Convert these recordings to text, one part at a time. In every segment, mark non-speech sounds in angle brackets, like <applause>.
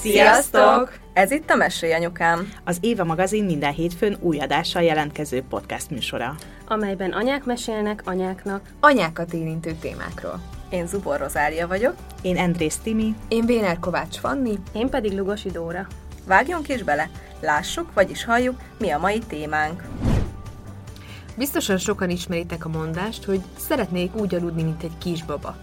Sziasztok! Ez itt a Mesélj Anyukám. Az Éva magazin minden hétfőn új adással jelentkező podcast műsora. amelyben anyák mesélnek anyáknak. Anyákat érintő témákról. Én Zubor Rozália vagyok. Én Andrész Timi. Én Béner Kovács Fanni. Én pedig Lugosi Dóra. Vágjunk is bele, lássuk, vagyis halljuk, mi a mai témánk. Biztosan sokan ismeritek a mondást, hogy szeretnék úgy aludni, mint egy kisbaba.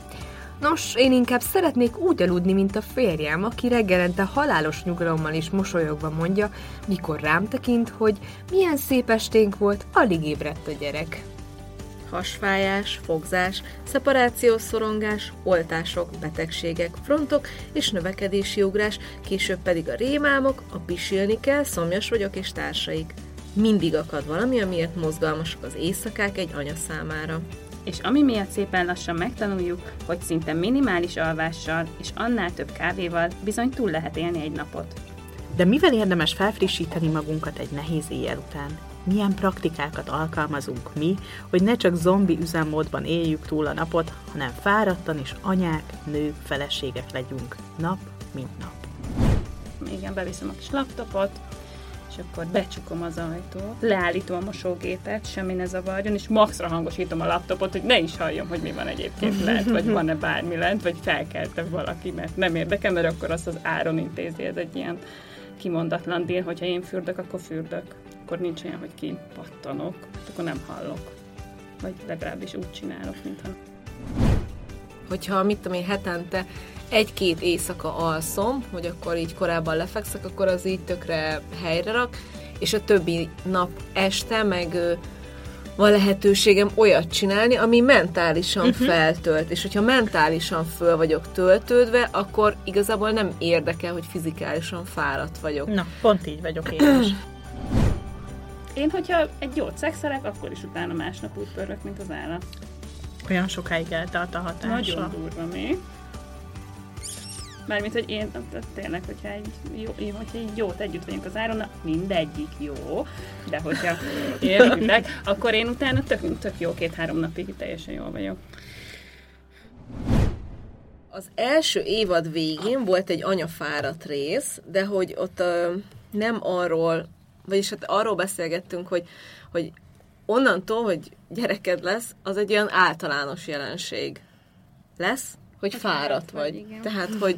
Nos, én inkább szeretnék úgy aludni, mint a férjem, aki reggelente halálos nyugalommal is mosolyogva mondja, mikor rám tekint, hogy milyen szép esténk volt, alig ébredt a gyerek. Hasfájás, fogzás, szeparációs szorongás, oltások, betegségek, frontok és növekedési ugrás, később pedig a rémálmok, a pisilni kell, szomjas vagyok és társaik. Mindig akad valami, amiért mozgalmasak az éjszakák egy anya számára. És ami miatt szépen lassan megtanuljuk, hogy szinte minimális alvással és annál több kávéval bizony túl lehet élni egy napot. De mivel érdemes felfrissíteni magunkat egy nehéz éjjel után? Milyen praktikákat alkalmazunk mi, hogy ne csak zombi üzemmódban éljük túl a napot, hanem fáradtan is anyák, nők, feleségek legyünk nap, mint nap. Igen, beviszem a kis laptopot, és akkor becsukom az ajtót, leállítom a mosógépet, semmi ne zavarjon, és maxra hangosítom a laptopot, hogy ne is halljam, hogy mi van egyébként lent, vagy van-e bármi lent, vagy felkelte valaki, mert nem érdekel, mert akkor azt az áron intézi, ez egy ilyen kimondatlan dél, hogyha én fürdök, akkor fürdök. Akkor nincs olyan, hogy kipattanok, akkor nem hallok. Vagy legalábbis úgy csinálok, mintha Hogyha, mit tudom én, hetente egy-két éjszaka alszom, hogy akkor így korábban lefekszek, akkor az így tökre helyre rak, és a többi nap este meg van lehetőségem olyat csinálni, ami mentálisan uh-huh. feltölt. És hogyha mentálisan föl vagyok töltődve, akkor igazából nem érdekel, hogy fizikálisan fáradt vagyok. Na, pont így vagyok én is. Én, hogyha egy jót szexelek, akkor is utána másnap úgy pörlök, mint az állat. Olyan sokáig eltart a hatása. Nagyon durva még. Mármint, hogy én tényleg, hogyha egy, jó, én, hogyha egy jót együtt vagyunk az áron, mindegyik jó, de hogyha <laughs> értitek, akkor én utána tök, tök jó két-három napig teljesen jól vagyok. Az első évad végén volt egy anyafáradt rész, de hogy ott ö, nem arról, vagyis hát arról beszélgettünk, hogy, hogy onnantól, hogy gyereked lesz, az egy olyan általános jelenség lesz, hogy fáradt vagy. vagy, igen. Tehát, hogy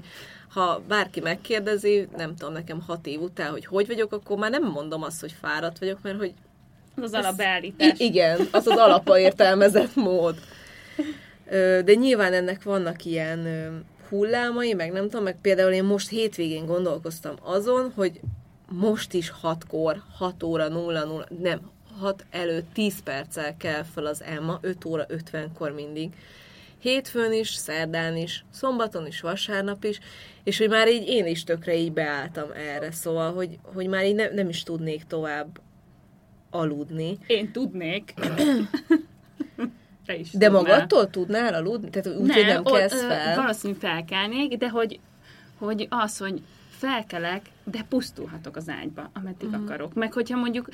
ha bárki megkérdezi, nem tudom, nekem hat év után, hogy hogy vagyok, akkor már nem mondom azt, hogy fáradt vagyok, mert hogy Az az alapbeállítás. Igen, az az alapa értelmezett mód. De nyilván ennek vannak ilyen hullámai, meg nem tudom, meg például én most hétvégén gondolkoztam azon, hogy most is 6-kor, 6 óra 0 0, nem, 6 előtt 10 perccel kell fel az Emma, 5 óra 50-kor mindig. Hétfőn is, szerdán is, szombaton is, vasárnap is, és hogy már így én is tökre így beálltam erre, szóval, hogy, hogy már így ne, nem is tudnék tovább aludni. Én tudnék. Te is De tudnál. magadtól tudnál aludni? Tehát úgy, hogy nem ott, kezd ö, fel? Valószínűleg felkelnék, de hogy, hogy az, hogy felkelek, de pusztulhatok az ágyba, ameddig uh-huh. akarok. Meg hogyha mondjuk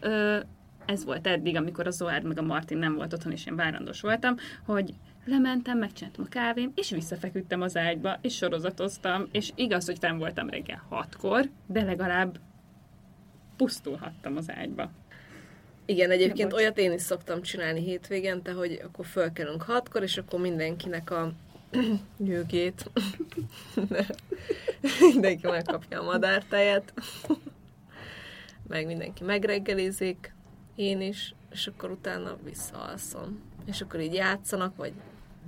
ö, ez volt eddig, amikor a Zoárd meg a Martin nem volt otthon, és én várandós voltam, hogy lementem, megcsináltam a kávém, és visszafeküdtem az ágyba, és sorozatoztam, és igaz, hogy fenn voltam reggel hatkor, de legalább pusztulhattam az ágyba. Igen, egyébként bocs. olyat én is szoktam csinálni hétvégente, hogy akkor fölkelünk hatkor, és akkor mindenkinek a <clears throat> nyűgét. <laughs> mindenki megkapja a madártejet. meg mindenki megreggelizik, én is, és akkor utána visszaalszom. És akkor így játszanak, vagy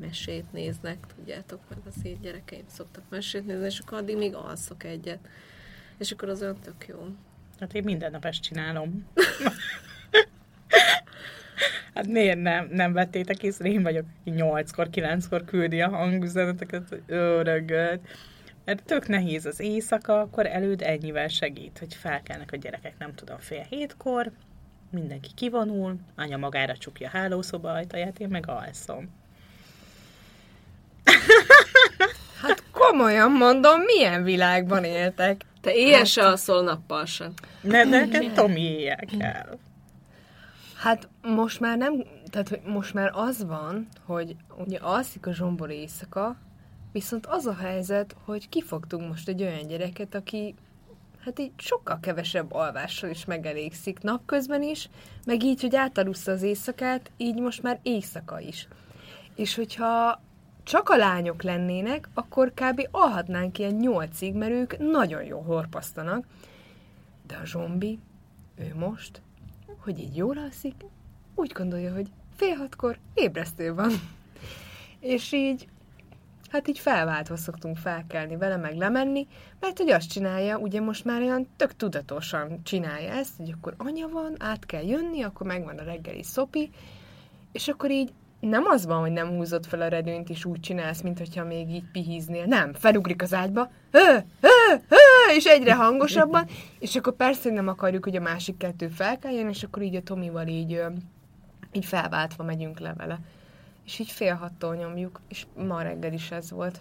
mesét néznek, tudjátok, mert az én gyerekeim szoktak mesét nézni, és akkor addig még alszok egyet. És akkor az olyan tök jó. Hát én minden nap ezt csinálom. Hát miért nem, nem vettétek észre? Én vagyok, aki nyolckor, kilenckor küldi a hangüzeneteket, hogy örögöd. Mert tök nehéz az éjszaka, akkor előd ennyivel segít, hogy felkelnek a gyerekek, nem tudom, fél hétkor, mindenki kivonul, anya magára csukja a hálószoba ajtaját, én meg alszom. <laughs> Hát komolyan mondom, milyen világban éltek? Te éjjel se alszol, nappal sem. Ne, de nekem Tomi éjjel kell. Hát most már nem, tehát hogy most már az van, hogy ugye alszik a zsombor éjszaka, Viszont az a helyzet, hogy kifogtunk most egy olyan gyereket, aki hát így sokkal kevesebb alvással is megelégszik napközben is, meg így, hogy átalussza az éjszakát, így most már éjszaka is. És hogyha csak a lányok lennének, akkor kb. alhatnánk ilyen nyolcig, mert ők nagyon jól horpasztanak. De a zsombi, ő most, hogy így jól alszik, úgy gondolja, hogy fél hatkor ébresztő van. És így, hát így felváltva szoktunk felkelni vele, meg lemenni, mert hogy azt csinálja, ugye most már olyan tök tudatosan csinálja ezt, hogy akkor anya van, át kell jönni, akkor megvan a reggeli szopi, és akkor így nem az van, hogy nem húzott fel a redőnyt, és úgy csinálsz, mint hogyha még így pihíznél. Nem, felugrik az ágyba, hö, hö, hö, és egyre hangosabban, és akkor persze nem akarjuk, hogy a másik kettő felkeljen, és akkor így a Tomival így, így felváltva megyünk le vele. És így fél hattól nyomjuk, és ma reggel is ez volt.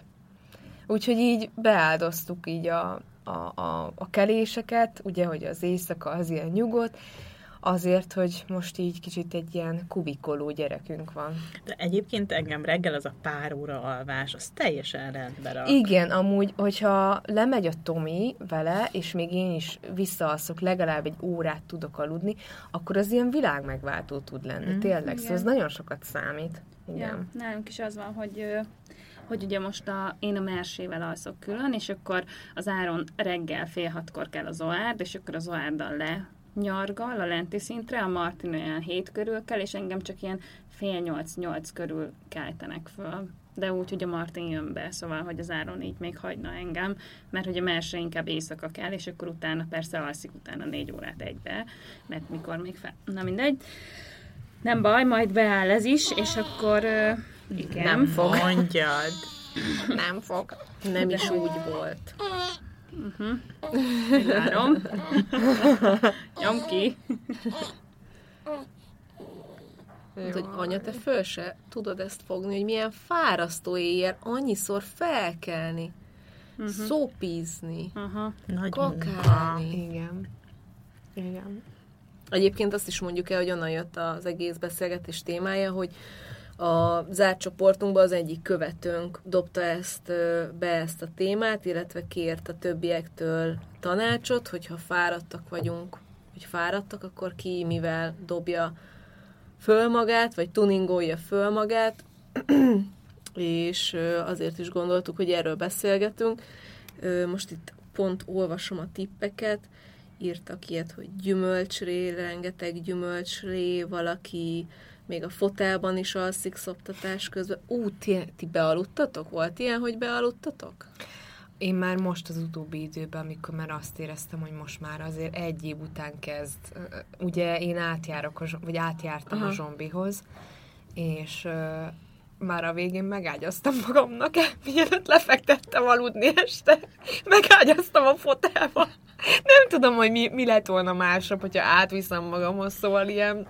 Úgyhogy így beáldoztuk így a, a, a, a keléseket, ugye, hogy az éjszaka az ilyen nyugodt, azért, hogy most így kicsit egy ilyen kubikoló gyerekünk van. De egyébként engem reggel az a pár óra alvás, az teljesen rendben rak. Igen, amúgy, hogyha lemegy a Tomi vele, és még én is visszaalszok, legalább egy órát tudok aludni, akkor az ilyen világmegváltó tud lenni, mm. tényleg. Igen. Szóval ez nagyon sokat számít. Igen. Ja, nálunk is az van, hogy hogy ugye most a, én a mersével alszok külön, és akkor az áron reggel fél hatkor kell az oárd, és akkor az oárddal le nyargal a lenti szintre, a Martin olyan hét körül kell, és engem csak ilyen fél nyolc-nyolc körül keltenek föl. De úgy, hogy a Martin jön be, szóval, hogy az Áron így még hagyna engem, mert hogy a merse inkább éjszaka kell, és akkor utána persze alszik utána négy órát egybe, mert mikor még fel... Na mindegy. Nem baj, majd beáll ez is, és akkor uh, igen. Nem fog. Mondjad. Nem fog. Nem is úgy volt. Uh-huh. Várom. Nyom ki. Mondod, hogy anya, te föl se tudod ezt fogni, hogy milyen fárasztó éjjel annyiszor felkelni, uh-huh. szópízni, uh-huh. kakálni. Igen. Igen. Egyébként azt is mondjuk el, hogy onnan jött az egész beszélgetés témája, hogy a zárt csoportunkban az egyik követőnk dobta ezt be ezt a témát, illetve kért a többiektől tanácsot, hogyha fáradtak vagyunk, hogy fáradtak, akkor ki mivel dobja föl magát, vagy tuningolja föl magát, <clears throat> és azért is gondoltuk, hogy erről beszélgetünk. Most itt pont olvasom a tippeket, írtak ilyet, hogy gyümölcsré, rengeteg gyümölcsré, valaki még a fotelban is alszik szoptatás közben. Ú, ti, ti bealudtatok? Volt ilyen, hogy bealudtatok? Én már most az utóbbi időben, amikor már azt éreztem, hogy most már azért egy év után kezd, ugye én átjárok, a, vagy átjártam Aha. a zombihoz, és uh, már a végén megágyaztam magamnak, <laughs> mielőtt lefektettem aludni este, <laughs> megágyaztam a fotelba. Nem tudom, hogy mi, mi lett volna másnap, hogyha átviszem magamhoz, szóval ilyen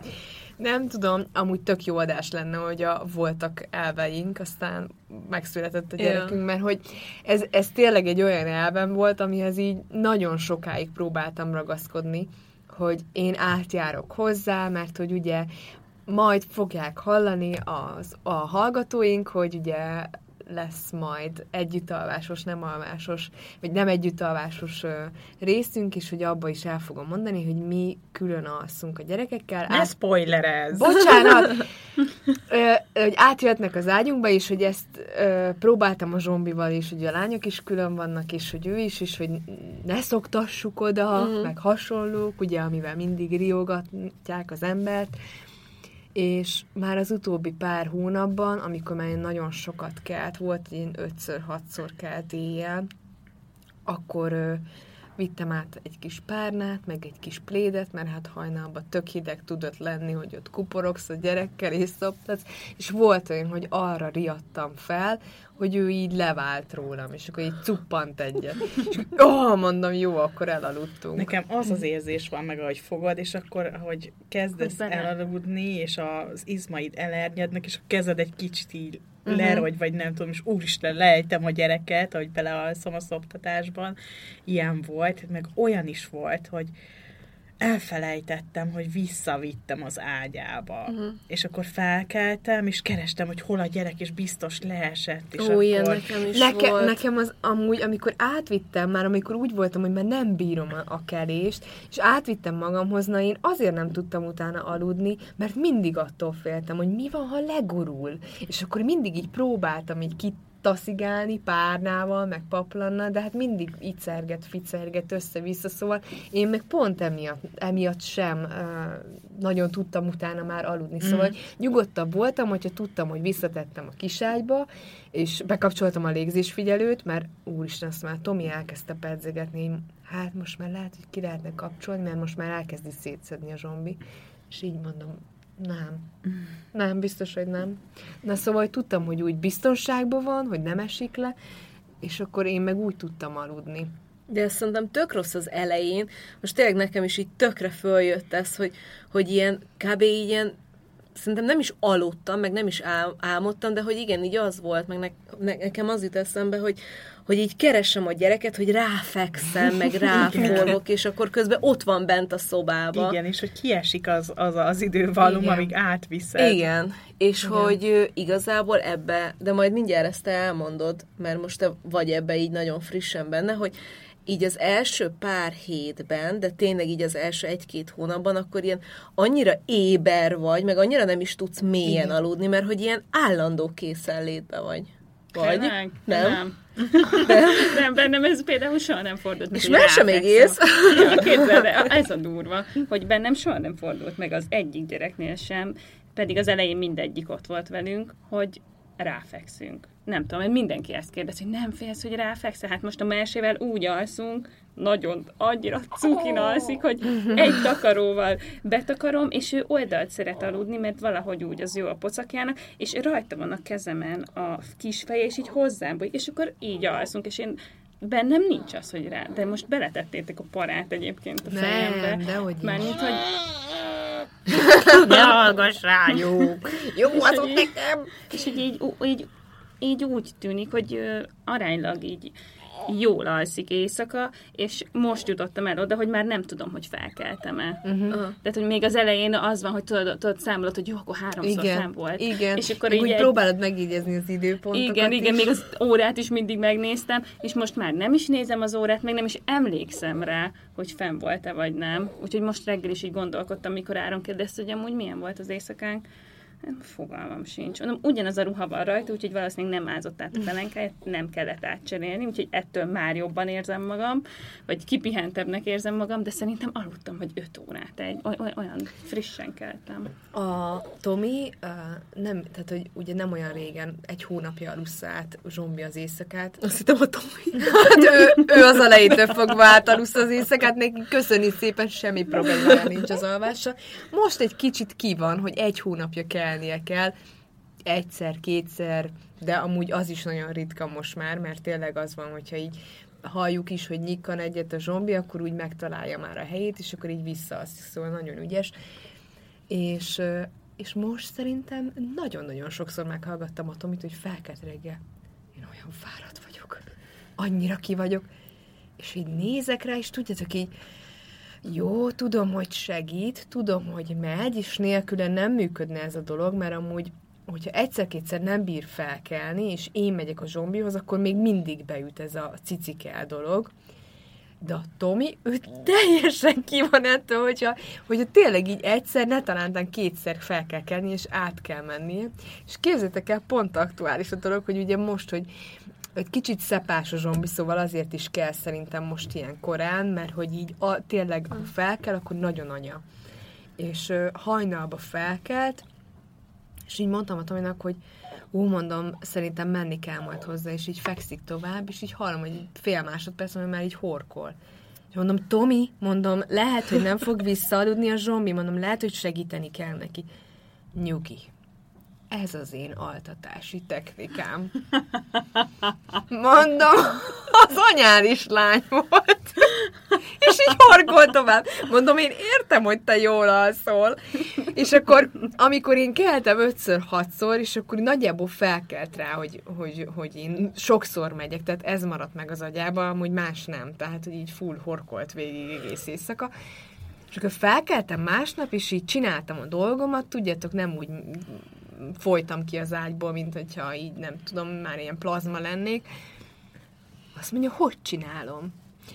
nem tudom, amúgy tök jó adás lenne, hogy a voltak elveink, aztán megszületett a gyerekünk, mert hogy ez, ez tényleg egy olyan elvem volt, amihez így nagyon sokáig próbáltam ragaszkodni, hogy én átjárok hozzá, mert hogy ugye majd fogják hallani az, a hallgatóink, hogy ugye lesz majd együttalvásos, nem alvásos, vagy nem együttalvásos részünk, és hogy abba is el fogom mondani, hogy mi külön alszunk a gyerekekkel. Ne át... spoilerez! Bocsánat! <laughs> ö, hogy átjöhetnek az ágyunkba, és hogy ezt ö, próbáltam a zsombival is, hogy a lányok is külön vannak, és hogy ő is, és hogy ne szoktassuk oda, mm. meg hasonlók, ugye, amivel mindig riogatják az embert, és már az utóbbi pár hónapban, amikor már nagyon sokat kelt, volt, én ötször-hatszor kelt éjjel, akkor vittem át egy kis párnát, meg egy kis plédet, mert hát hajnalban tök hideg tudott lenni, hogy ott kuporogsz a gyerekkel és szoptatsz, és volt olyan, hogy arra riadtam fel, hogy ő így levált rólam, és akkor így cuppant egyet. És ó, oh, mondom, jó, akkor elaludtunk. Nekem az az érzés van meg, ahogy fogad, és akkor, hogy kezdesz elaludni, és az izmaid elernyednek, és a kezed egy kicsit így uh-huh. lerogy, vagy nem tudom, és úristen, lejtem a gyereket, ahogy belealszom a szoptatásban. Ilyen volt, meg olyan is volt, hogy elfelejtettem, hogy visszavittem az ágyába. Uh-huh. És akkor felkeltem, és kerestem, hogy hol a gyerek, és biztos leesett. És Ó, akkor... ilyen nekem is Neke, volt. nekem az amúgy, amikor átvittem, már amikor úgy voltam, hogy már nem bírom a, a kelést, és átvittem magamhoz, na én azért nem tudtam utána aludni, mert mindig attól féltem, hogy mi van, ha legurul. És akkor mindig így próbáltam így kit taszigálni párnával, meg paplannal, de hát mindig icerget, ficerget össze-vissza, szóval én meg pont emiatt, emiatt sem uh, nagyon tudtam utána már aludni. Szóval mm. nyugodtabb voltam, hogyha tudtam, hogy visszatettem a kiságyba, és bekapcsoltam a légzésfigyelőt, mert úristen, azt már Tomi elkezdte pedzegetni, hát most már lehet, hogy ki lehetne kapcsolni, mert most már elkezdi szétszedni a zsombi. És így mondom, nem. Nem, biztos, hogy nem. Na szóval, hogy tudtam, hogy úgy biztonságban van, hogy nem esik le, és akkor én meg úgy tudtam aludni. De ezt szerintem tök rossz az elején. Most tényleg nekem is így tökre följött ez, hogy, hogy ilyen kb. ilyen szerintem nem is aludtam, meg nem is ál, álmodtam, de hogy igen, így az volt, meg ne, ne, nekem az jut eszembe, hogy, hogy így keresem a gyereket, hogy ráfekszem, meg <laughs> ráforgok, és akkor közben ott van bent a szobába. Igen, és hogy kiesik az az, az idővalum, Igen. amíg átviszed. Igen, és Igen. hogy igazából ebbe, de majd mindjárt ezt te elmondod, mert most te vagy ebbe így nagyon frissen benne, hogy így az első pár hétben, de tényleg így az első egy-két hónapban, akkor ilyen annyira éber vagy, meg annyira nem is tudsz mélyen Igen. aludni, mert hogy ilyen állandó készenlétbe vagy. Vagy? Tényleg? Nem? <laughs> Nem. nem, bennem ez például soha nem fordult meg. És már sem egész. Ja, ez a durva, hogy bennem soha nem fordult meg az egyik gyereknél sem, pedig az elején mindegyik ott volt velünk, hogy ráfekszünk. Nem tudom, mert mindenki ezt kérdezi, hogy nem félsz, hogy ráfekszel? Hát most a mesével úgy alszunk, nagyon annyira cukin alszik, hogy egy takaróval betakarom, és ő oldalt szeret aludni, mert valahogy úgy az jó a pocakjának, és rajta van a kezemen a kis feje, és így hozzám bújik, és akkor így alszunk, és én bennem nincs az, hogy rá, de most beletettétek a parát egyébként a fejembe. Nem, dehogy is. Mármint, hogy ne hallgass rájuk. Jó, És az hogy ott nekem! És így, így, így, így úgy tűnik, hogy ö, aránylag így jól alszik éjszaka, és most jutottam el oda, hogy már nem tudom, hogy felkeltem-e. Uh-huh. Tehát, hogy még az elején az van, hogy tudod, tudod számolod, hogy jó, akkor háromszor Igen, fenn volt. igen. És akkor így úgy egy- próbálod megígézni az időpontokat igen, igen, is. még az órát is mindig megnéztem, és most már nem is nézem az órát, meg nem is emlékszem rá, hogy fenn volt-e vagy nem. Úgyhogy most reggel is így gondolkodtam, mikor Áron kérdezte, hogy amúgy milyen volt az éjszakánk. Nem, Fogalmam sincs. Mondom, ugyanaz a ruha van rajta, úgyhogy valószínűleg nem ázott át a pelenkáját, nem kellett átcserélni, úgyhogy ettől már jobban érzem magam, vagy kipihentebbnek érzem magam, de szerintem aludtam, hogy 5 órát, egy, oly- oly- olyan frissen keltem. A Tomi uh, nem, tehát hogy ugye nem olyan régen, egy hónapja alussza át zsombi az éjszakát. Azt hittem a Tomi. Hát ő, ő az elejétől fogva átalussza az éjszakát, neki köszöni szépen, semmi problémája nincs az alvással. Most egy kicsit ki van, hogy egy hónapja kelnie kell, egyszer, kétszer, de amúgy az is nagyon ritka most már, mert tényleg az van, hogyha így halljuk is, hogy nyikkan egyet a zsombi, akkor úgy megtalálja már a helyét, és akkor így visszaalszik, szóval nagyon ügyes. És, és most szerintem nagyon-nagyon sokszor meghallgattam a Tomit, hogy felkelt reggel. Én olyan fáradt vagyok. Annyira ki vagyok. És így nézek rá, és tudjátok így, jó, tudom, hogy segít, tudom, hogy megy, és nélküle nem működne ez a dolog, mert amúgy, hogyha egyszer-kétszer nem bír felkelni, és én megyek a zsombihoz, akkor még mindig beüt ez a cicikel dolog. De a Tomi, ő teljesen ki van ettől, hogyha, hogyha tényleg így egyszer, ne talántán kétszer fel kell kelni, és át kell mennie. És képzeljétek el, pont aktuális a dolog, hogy ugye most, hogy egy kicsit szepás a zsombi, szóval azért is kell szerintem most ilyen korán, mert hogy így a, tényleg ha felkel, akkor nagyon anya. És ö, hajnalba felkelt, és így mondtam a Tominak, hogy ú, mondom, szerintem menni kell majd hozzá, és így fekszik tovább, és így hallom, hogy fél másodperc, hogy már így horkol. És mondom, Tomi, mondom, lehet, hogy nem fog visszaaludni a zsombi, mondom, lehet, hogy segíteni kell neki. Nyugi. Ez az én altatási technikám. Mondom, az anyár is lány volt. És így horkol tovább. Mondom, én értem, hogy te jól alszol. És akkor, amikor én keltem ötször, hatszor, és akkor nagyjából felkelt rá, hogy, hogy, hogy én sokszor megyek, tehát ez maradt meg az agyában, amúgy más nem. Tehát, hogy így full horkolt végig egész éjszaka. És akkor felkeltem másnap, és így csináltam a dolgomat, tudjátok, nem úgy folytam ki az ágyból, mint hogyha így nem tudom, már ilyen plazma lennék. Azt mondja, hogy csinálom?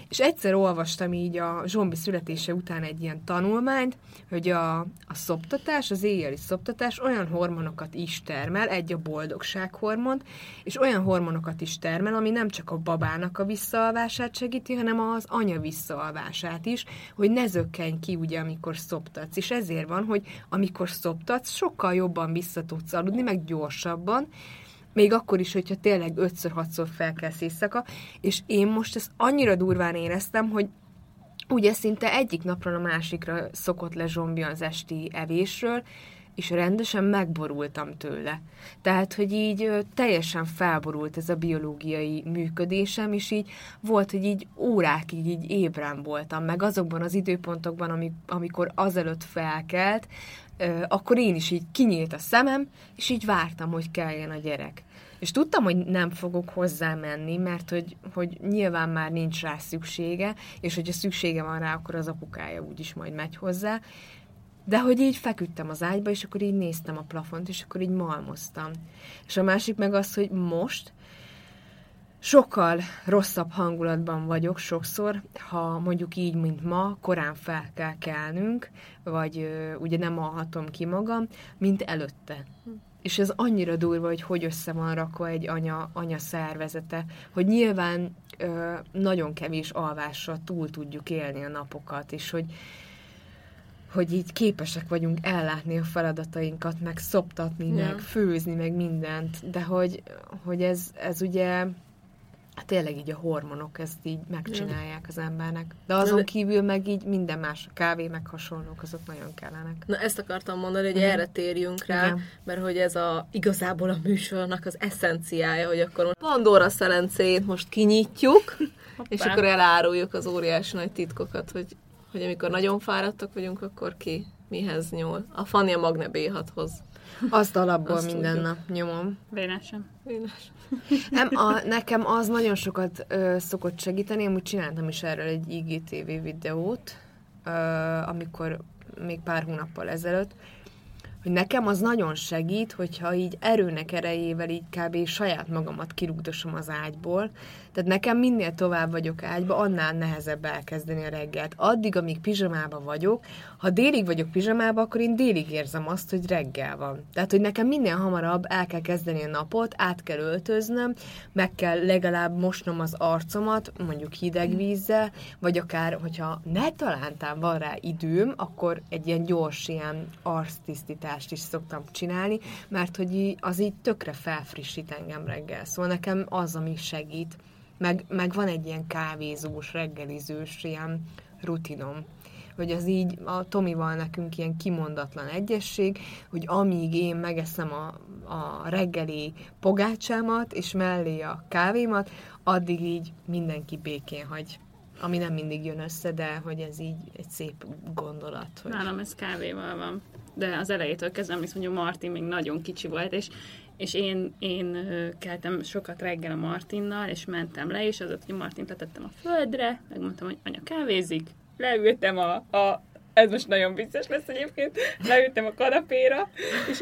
És egyszer olvastam így a zsombi születése után egy ilyen tanulmányt, hogy a, a szoptatás, az éjjeli szoptatás olyan hormonokat is termel, egy a boldogsághormon, és olyan hormonokat is termel, ami nem csak a babának a visszaalvását segíti, hanem az anya visszaalvását is, hogy ne zökkenj ki ugye, amikor szoptatsz. És ezért van, hogy amikor szoptatsz, sokkal jobban vissza tudsz aludni, meg gyorsabban, még akkor is, hogyha tényleg ötször-hatszor felkelsz éjszaka, és én most ezt annyira durván éreztem, hogy ugye szinte egyik napról a másikra szokott le zsombi az esti evésről, és rendesen megborultam tőle. Tehát, hogy így ö, teljesen felborult ez a biológiai működésem, és így volt, hogy így órákig így ébren voltam, meg azokban az időpontokban, amik, amikor azelőtt felkelt, akkor én is így kinyílt a szemem, és így vártam, hogy keljen a gyerek. És tudtam, hogy nem fogok hozzá menni, mert hogy, hogy nyilván már nincs rá szüksége, és hogyha szüksége van rá, akkor az apukája úgyis majd megy hozzá. De hogy így feküdtem az ágyba, és akkor így néztem a plafont, és akkor így malmoztam. És a másik meg az, hogy most sokkal rosszabb hangulatban vagyok sokszor, ha mondjuk így, mint ma, korán fel kell kelnünk, vagy ö, ugye nem alhatom ki magam, mint előtte. És ez annyira durva, hogy hogy össze van rakva egy anya, anya szervezete, hogy nyilván ö, nagyon kevés alvással túl tudjuk élni a napokat, és hogy, hogy így képesek vagyunk ellátni a feladatainkat, meg szoptatni, Ja. meg főzni, meg mindent, de hogy, hogy ez, ez ugye tényleg így a hormonok ezt így megcsinálják az embernek. De azon de- kívül meg így minden más, a kávé meg hasonlók, azok nagyon kellenek. Na ezt akartam mondani, hogy Mhm. erre térjünk rá, Igen. mert hogy ez a igazából a műsornak az eszenciája, hogy akkor Pandora szelencéjét most kinyitjuk, és akkor eláruljuk az óriási nagy titkokat, hogy, hogy amikor nagyon fáradtak vagyunk, akkor ki mihez nyúl. A Fanny a Magne B6-hoz. Azt alapból Azt minden tudjuk. nap nyomom. Vénesen. Nem, a, nekem az nagyon sokat ö, szokott segíteni, amúgy csináltam is erről egy IGTV videót, ö, amikor még pár hónappal ezelőtt, hogy nekem az nagyon segít, hogyha így erőnek erejével így kb. saját magamat kirúgdosom az ágyból. Tehát nekem minél tovább vagyok ágyba, annál nehezebb elkezdeni a reggelt. Addig, amíg pizsamába vagyok, ha délig vagyok pizsamába, akkor én délig érzem azt, hogy reggel van. Tehát, hogy nekem minél hamarabb el kell kezdeni a napot, át kell öltöznöm, meg kell legalább mosnom az arcomat, mondjuk hideg vízzel, vagy akár, hogyha ne talántán van rá időm, akkor egy ilyen gyors ilyen arctisztítást is szoktam csinálni, mert hogy az így tökre felfrissít engem reggel. Szóval nekem az, ami segít. Meg, meg van egy ilyen kávézós, reggelizős ilyen rutinom hogy az így a Tomival nekünk ilyen kimondatlan egyesség, hogy amíg én megeszem a, a reggeli pogácsámat, és mellé a kávémat, addig így mindenki békén hagy. Ami nem mindig jön össze, de hogy ez így egy szép gondolat. Hogy... Nálam ez kávéval van. De az elejétől kezdve, amit mondjuk Martin még nagyon kicsi volt, és, és én, én keltem sokat reggel a Martinnal, és mentem le, és azot, hogy Martint letettem a földre, megmondtam, hogy anya kávézik, leültem a, a ez most nagyon vicces lesz egyébként, leültem a kanapéra, és,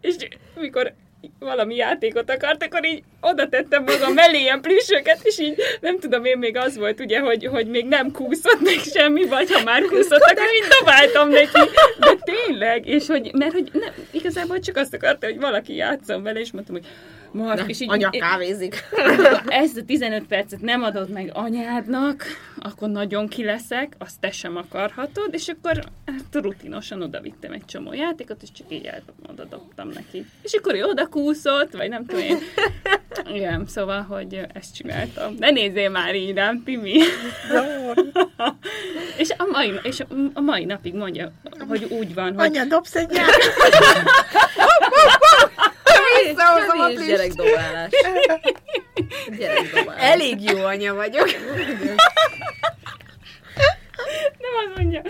és mikor valami játékot akart, akkor így oda tettem magam mellé ilyen plüssöket, és így nem tudom, én még az volt ugye, hogy, hogy még nem kúszott meg semmi, vagy ha már kúszott, akkor így dobáltam neki. De tényleg, és hogy, mert hogy nem, igazából csak azt akarta, hogy valaki játszom vele, és mondtam, hogy Mark, és így, Anya kávézik. <laughs> ezt a 15 percet nem adod meg anyádnak, akkor nagyon ki leszek, azt te sem akarhatod, és akkor hát rutinosan oda vittem egy csomó játékot, és csak így el- oda dobtam neki. És akkor ő oda kúszott, vagy nem tudom én. Igen, szóval, hogy ezt csináltam. Ne nézzél már így rám, Timi. <laughs> és, a mai, és a mai napig mondja, hogy úgy van, hogy Anya, dobsz egy <laughs> Visszahozom a plüss. gyerekdobálás. <laughs> Gyerekdobálás. Elég jó anya vagyok. nem azt mondja,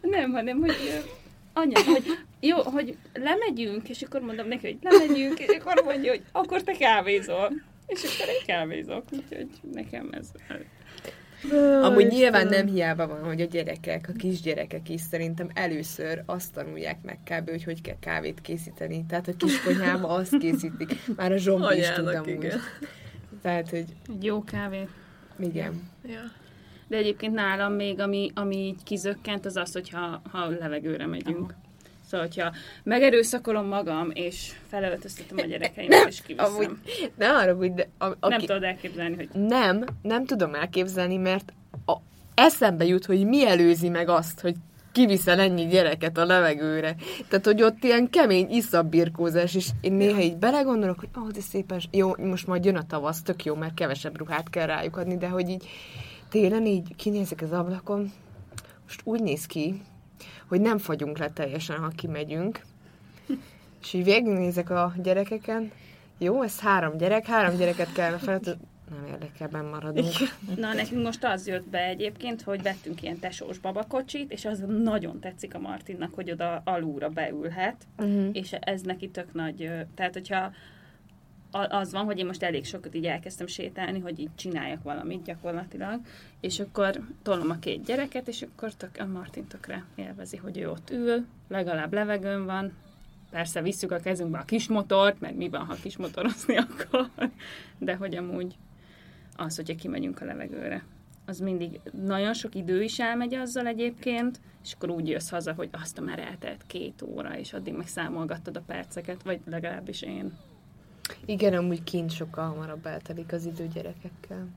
nem, hanem, hogy anya, hogy jó, hogy lemegyünk, és akkor mondom neki, hogy lemegyünk, és akkor mondja, hogy akkor te kávézol. És akkor én kávézok, úgyhogy nekem ez... Amúgy nyilván nem hiába van, hogy a gyerekek, a kisgyerekek is szerintem először azt tanulják meg kb. hogy hogy kell kávét készíteni. Tehát a kiskonyhába <laughs> azt készítik. Már a zsombi is tud amúgy. igen. Tehát, hogy Egy jó kávé. igen. Ja. De egyébként nálam még, ami, ami így kizökkent, az az, hogyha ha levegőre megyünk. Szóval, hogyha megerőszakolom magam, és felöltöztetem a gyerekeimet, és kiviszem. Amúgy, ne arra, hogy de, a, Nem aki, tudod elképzelni, hogy nem, nem tudom elképzelni, mert a, eszembe jut, hogy mi előzi meg azt, hogy kiviszel ennyi gyereket a levegőre. Tehát, hogy ott ilyen kemény iszabbirkózás, és én néha így belegondolok, hogy ó, de szépen, jó, most majd jön a tavasz, tök jó, mert kevesebb ruhát kell rájuk adni, de hogy így télen így kinézek az ablakon, most úgy néz ki, hogy nem fagyunk le teljesen, ha kimegyünk. És így végignézek a gyerekeken, jó, ez három gyerek, három gyereket kell fel, nem érdekel, benn maradunk. Na, nekünk most az jött be egyébként, hogy vettünk ilyen tesós babakocsit, és az nagyon tetszik a Martinnak, hogy oda alulra beülhet, Uh-huh. és ez neki tök nagy, tehát hogyha az van, hogy én most elég sokat így elkezdtem sétálni, hogy így csináljak valamit gyakorlatilag, és akkor tolom a két gyereket, és akkor tök, a Martin tökre élvezi, hogy ő ott ül, legalább levegőn van, persze visszük a kezünkbe a kismotort, mert mi van, ha kismotorozni <laughs> akar, de hogy amúgy az, hogyha kimegyünk a levegőre. Az mindig nagyon sok idő is elmegy azzal egyébként, és akkor úgy jössz haza, hogy azt már eltelt két óra, és addig meg a perceket, vagy legalábbis én. Igen, amúgy kint sokkal hamarabb eltelik az idő gyerekekkel.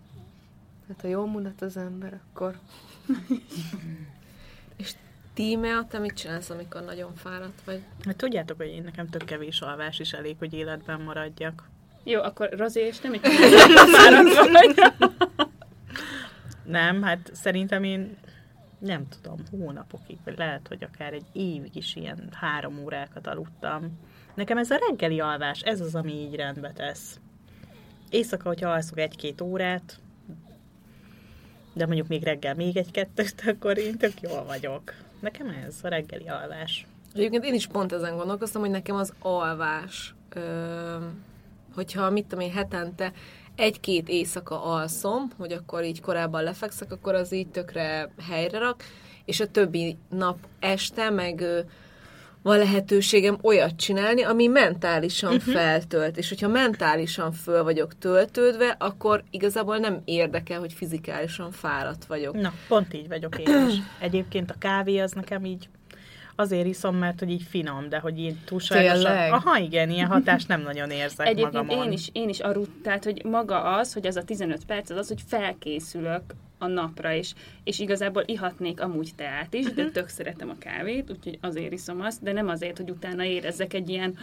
Hát ha jól mutat az ember, akkor... <laughs> Tímea, te mit csinálsz, amikor nagyon fáradt vagy? Hát tudjátok, hogy én nekem tök kevés alvás is elég, hogy életben maradjak. Jó, akkor Rozi, és csinálsz, <laughs> fáradt vagy? Nem, hát szerintem én nem tudom, hónapokig, vagy lehet, hogy akár egy évig is ilyen három órákat aludtam. Nekem ez a reggeli alvás, ez az, ami így rendbe tesz. Éjszaka, hogyha alszok egy-két órát, de mondjuk még reggel még egy-kettőt, <laughs> akkor én tök jól vagyok. Nekem ez a reggeli alvás. Egyébként én is pont ezen gondolkoztam, hogy nekem az alvás, ö, hogyha mit tudom én hetente egy-két éjszaka alszom, hogy akkor így korábban lefekszek, akkor az így tökre helyre rak, és a többi nap este meg van lehetőségem olyat csinálni, ami mentálisan uh-huh. feltölt. És hogyha mentálisan föl vagyok töltődve, akkor igazából nem érdekel, hogy fizikálisan fáradt vagyok. Na, pont így vagyok én is. <clears throat> Egyébként a kávé az nekem így azért iszom, mert hogy így finom, de hogy így túlságosan... Aha, igen, ilyen hatást nem nagyon érzek Egyébként magamon. én is, én is arra, tehát, hogy maga az, hogy az a 15 perc, az az, hogy felkészülök a napra, és, és igazából ihatnék amúgy teát is, de tök szeretem a kávét, úgyhogy azért iszom azt, de nem azért, hogy utána érezzek egy ilyen,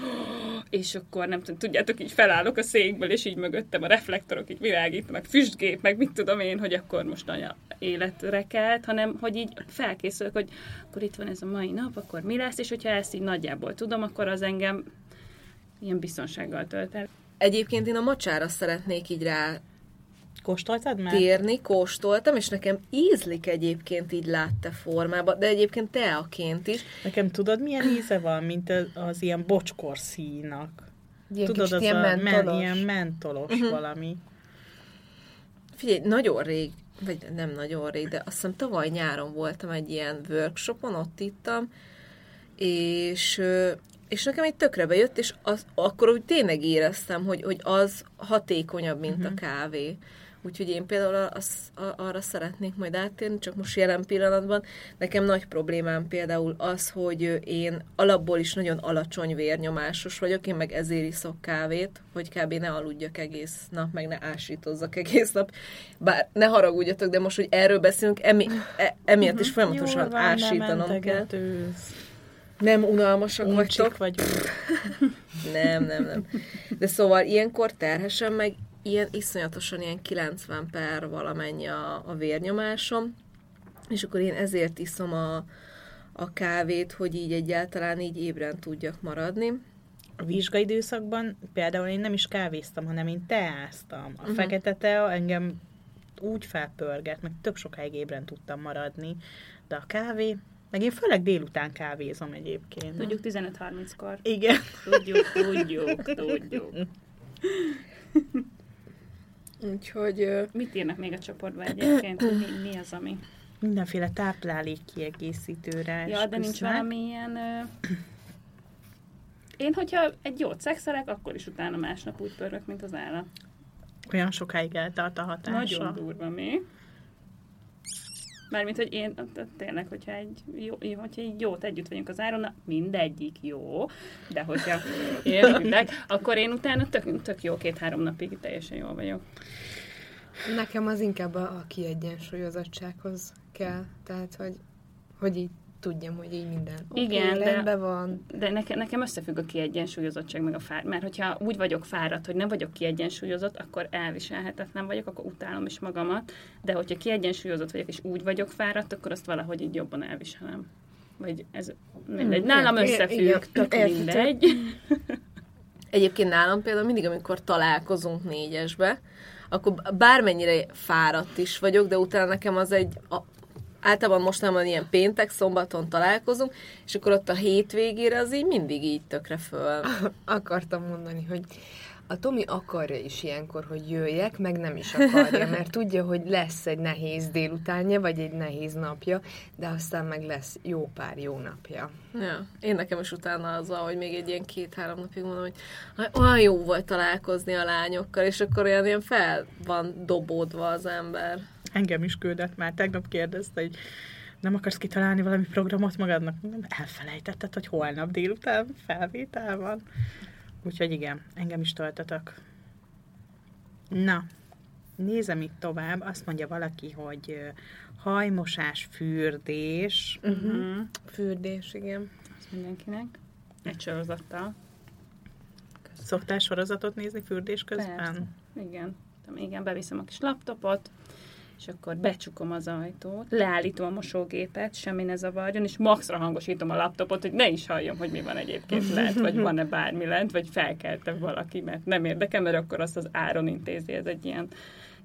és akkor nem tudom, tudjátok, így felállok a székből, és így mögöttem a reflektorok így világítanak, füstgép, meg mit tudom én, hogy akkor most anya életre kelt, hanem hogy így felkészülök, hogy akkor itt van ez a mai nap, akkor mi lesz, és hogyha ezt így nagyjából tudom, akkor az engem ilyen biztonsággal tölt el. Egyébként én a macsára szeretnék így rá Kóstoltad már? térni, kóstoltam, és nekem ízlik egyébként így látte formában, de egyébként teaként is. Nekem tudod, milyen íze van, mint az, az ilyen bocskor színak? Ilyen Tudod, az ilyen a men, mentolos. ilyen mentolos uh-huh. valami. Figyelj, nagyon rég, vagy nem nagyon rég, de azt hiszem tavaly nyáron voltam egy ilyen workshopon, ott ittam, és, és nekem egy tökre bejött, és az, akkor úgy tényleg éreztem, hogy, hogy az hatékonyabb, mint uh-huh. a kávé. Úgyhogy én például az, arra szeretnék majd áttérni, csak most jelen pillanatban. Nekem nagy problémám például az, hogy én alapból is nagyon alacsony vérnyomásos vagyok, én meg ezért iszok kávét, hogy kb. ne aludjak egész nap, meg ne ásítozzak <laughs> egész nap. Bár ne haragudjatok, de most, hogy erről beszélünk, emi, e, emiatt is folyamatosan Jól van, nem ásítanom kell. mentegetőz. Nem unalmasak vagytok. Uncsik vagyunk. <laughs> Nem, nem, nem. De szóval ilyenkor terhesen meg ilyen iszonyatosan ilyen 90 per valamennyi a, a vérnyomásom, és akkor én ezért iszom a, a kávét, hogy így egyáltalán így ébren tudjak maradni. A vizsgaidőszakban például én nem is kávéztam, hanem én teáztam. A uh-huh. fekete tea engem úgy felpörget, meg tök sokáig ébren tudtam maradni, de a kávé, meg én főleg délután kávézom egyébként. Tudjuk 15-30-kor. Igen. Tudjuk, tudjuk, tudjuk. <laughs> Úgyhogy Mit írnak még a csoportba egyébként? Mi, mi az, ami... Mindenféle táplálék kiegészítőre Ja, de nincs valami ilyen... Ö... Én, hogyha egy jót szexelek, akkor is utána másnap úgy pörgök, mint az állat. Olyan sokáig eltart a hatása. Nagyon durva, mi? Mármint, hogy én tényleg, hogyha egy, jó, hogyha egy jót együtt vagyunk az áron, mindegyik jó, de hogyha értitek, akkor én utána tök, tök jó két-három napig teljesen jól vagyok. Nekem az inkább a, a kiegyensúlyozottsághoz kell. Tehát, hogy, hogy így tudjam, hogy így minden Igen, okay, de- rendben van. De nekem, nekem összefügg a kiegyensúlyozottság meg a fád. Mert hogyha úgy vagyok fáradt, hogy nem vagyok kiegyensúlyozott, akkor elviselhetetlen vagyok, akkor utálom is magamat. De hogyha kiegyensúlyozott vagyok, és úgy vagyok fáradt, akkor azt valahogy így jobban elviselem. Vagy ez mindegy. Hmm, Nálam összefügg, igen, tök mindegy. <laughs> Egyébként nálam például mindig, amikor találkozunk négyesbe, akkor bármennyire fáradt is vagyok, de utána nekem az egy, a, általában mostanában ilyen péntek, szombaton találkozunk, és akkor ott a hétvégére az így mindig így tökre föl. <laughs> Akartam mondani, hogy a Tomi akarja is ilyenkor, hogy jöjjek, meg nem is akarja, <laughs> mert tudja, hogy lesz egy nehéz délutánja, vagy egy nehéz napja, de aztán meg lesz jó pár jó napja. Ja, én nekem is utána az van, hogy még egy ilyen két-három napig mondom, hogy "Aj, olyan jó volt találkozni a lányokkal, és akkor olyan ilyen fel van dobódva az ember. Engem is küldött már. Tegnap kérdezte, hogy nem akarsz kitalálni valami programot magadnak? Elfelejtetted, hogy holnap délután felvétel van. Úgyhogy igen, engem is töltötök. Na, nézem itt tovább. Azt mondja valaki, hogy hajmosás, fürdés. Uh-huh. Fürdés, igen. Az mindenkinek. Egy sorozattal. Szoktál sorozatot nézni fürdés közben? Persze. Igen. Igen, beviszem a kis laptopot, és akkor becsukom az ajtót, leállítom a mosógépet, semmi ne zavarjon, és maxra hangosítom a laptopot, hogy ne is halljam, hogy mi van egyébként lent, vagy van-e bármi lent, vagy felkelte valaki, mert nem érdekel, mert akkor azt az áron intézi, ez egy ilyen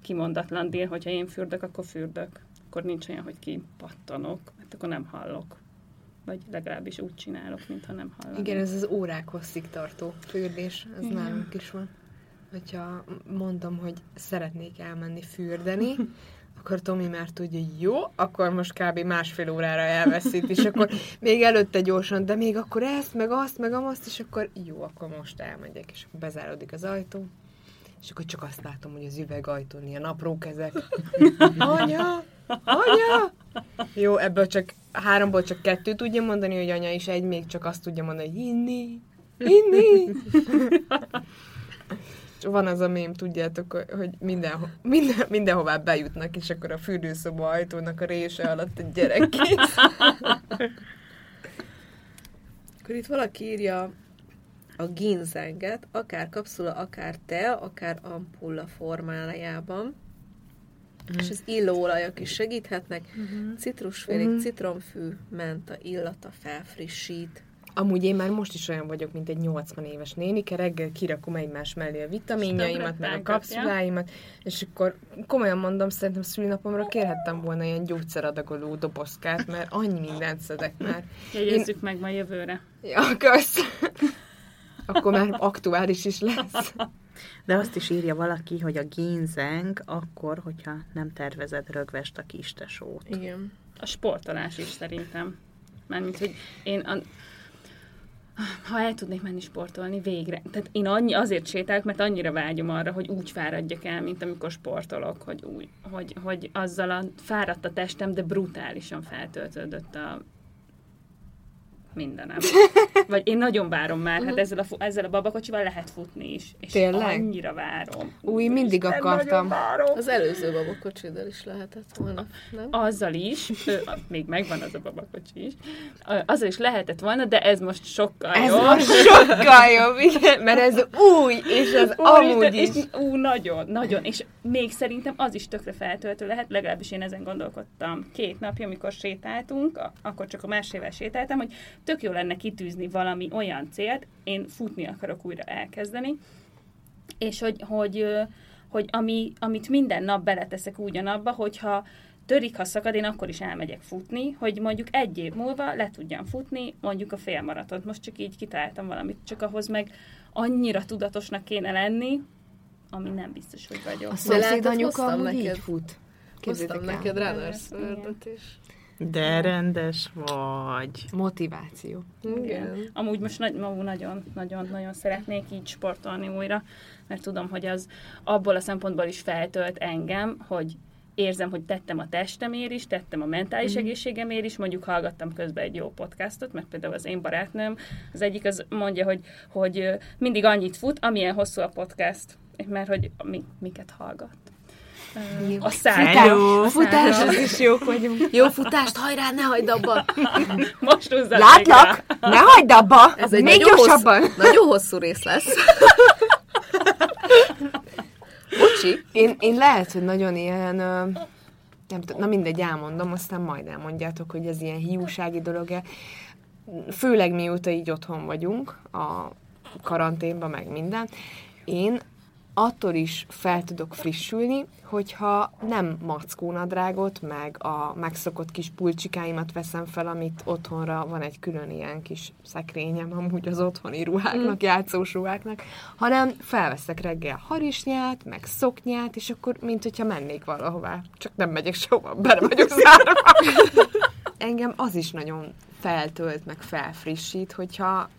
kimondatlan dél, hogyha én fürdök, akkor fürdök. Akkor nincs olyan, hogy kipattanok, mert akkor nem hallok. Vagy legalábbis úgy csinálok, mintha nem hallom. Igen, ez az órák hosszig tartó fürdés, ez Igen. nálunk is van. Hogyha mondom, hogy szeretnék elmenni fürdeni, <laughs> akkor Tomi már tudja, hogy jó, akkor most kb. másfél órára elveszít, és akkor még előtte gyorsan, de még akkor ezt, meg azt, meg amazt, és akkor jó, akkor most elmegyek, és bezáródik az ajtó, és akkor csak azt látom, hogy az üvegajtón ilyen apró kezek. <laughs> Anya! Anya! Jó, ebből csak háromból csak kettő tudja mondani, hogy anya, és egy még csak azt tudja mondani, hogy inni, inni. <laughs> Van az a mém, tudjátok, hogy- mindenho- minden, mindenhová bejutnak, és akkor a fürdőszoba ajtónak a része alatt egy gyerek. Akkor itt valaki írja a ginzenget, akár kapszula, akár te, akár ampulla formájában. És az illóolajak is segíthetnek. Citrusfélék, citromfű, menta illata felfrissít. Amúgy én már most is olyan vagyok, mint egy 80 éves nénike, reggel kirakom egymás mellé a vitaminjaimat, meg a kapszuláimat, és akkor komolyan mondom, szerintem szülinapomra kérhettem volna ilyen gyógyszeradagoló dobozkát, mert annyi mindent szedek már. Jegyezzük meg ma jövőre. Ja, kösz! Akkor már aktuális is lesz. De azt is írja valaki, hogy a génzeng akkor, hogyha nem tervezed rögvest a kistesót. Igen. A sportolás is szerintem. Mármint, hogy én a, ha el tudnék menni sportolni, végre. Tehát én annyi, azért sétálok, mert annyira vágyom arra, hogy úgy fáradjak el, mint amikor sportolok, hogy, úgy, hogy, hogy azzal a fáradt a testem, de brutálisan feltöltődött a mindenem. Vagy én nagyon várom már, hát ezzel a, fu- ezzel a babakocsival lehet futni is. És Tényleg? annyira várom. Új, mindig akartam. várom. Az előző babakocsiddal is lehetett volna, nem? azzal is, még megvan az a babakocsi is, azzal is lehetett volna, de ez most sokkal Ez jobb. most sokkal jobb, igen, mert ez új, és ez amúgy Úristen, is. És, ú, nagyon, nagyon. És még szerintem az is tökre feltöltő lehet, legalábbis én ezen gondolkodtam két napja, amikor sétáltunk, akkor csak a másével sétáltam, hogy tök jó lenne kitűzni valami olyan célt, én futni akarok újra elkezdeni, és hogy, hogy, hogy ami, amit minden nap beleteszek ugyanabba, hogyha törik, ha szakad, én akkor is elmegyek futni, hogy mondjuk egy év múlva le tudjam futni, mondjuk a félmaratont. Most csak így kitaláltam valamit, csak ahhoz meg annyira tudatosnak kéne lenni, ami nem biztos, hogy vagyok. A szomszéd anyuka hoztam amúgy így fut. Hoztam Képzeljétek el. neked Runners is. De rendes vagy. Motiváció. Igen. Amúgy most nagy, magú nagyon, nagyon, nagyon szeretnék így sportolni újra, mert tudom, hogy az abból a szempontból is feltölt engem, hogy érzem, hogy tettem a testemért is, tettem a mentális egészségemért is, mondjuk hallgattam közben egy jó podcastot, mert például az én barátnőm, az egyik az mondja, hogy, hogy mindig annyit fut, amilyen hosszú a podcast, mert hogy mi, miket hallgat. Ö, A. Hello. A Futás, az is jók vagyunk. Jó futást, hajrá, ne hagyd abba! <laughs> Most húzzad Látlak! Ne hagyd abba! Ez egy Még nagyon gyorsabban! Hosszú, nagyon hosszú rész lesz. <laughs> Bocsi. Én, én lehet, hogy nagyon ilyen, nem tudom, na mindegy, elmondom, aztán majd elmondjátok, hogy ez ilyen hiúsági dolog-e. Főleg mióta így otthon vagyunk, a karanténban, meg minden. Én attól is fel tudok frissülni, hogyha nem mackónadrágot, meg a megszokott kis pulcsikáimat veszem fel, amit otthonra van egy külön ilyen kis szekrényem, amúgy az otthoni ruháknak, mm. játszós ruháknak, hanem felveszek reggel harisnyát, meg szoknyát, és akkor, mint hogyha mennék valahová. Csak nem megyek sehova, bele vagyok zárva. <laughs> Engem az is nagyon feltölt, meg felfrissít, hogyha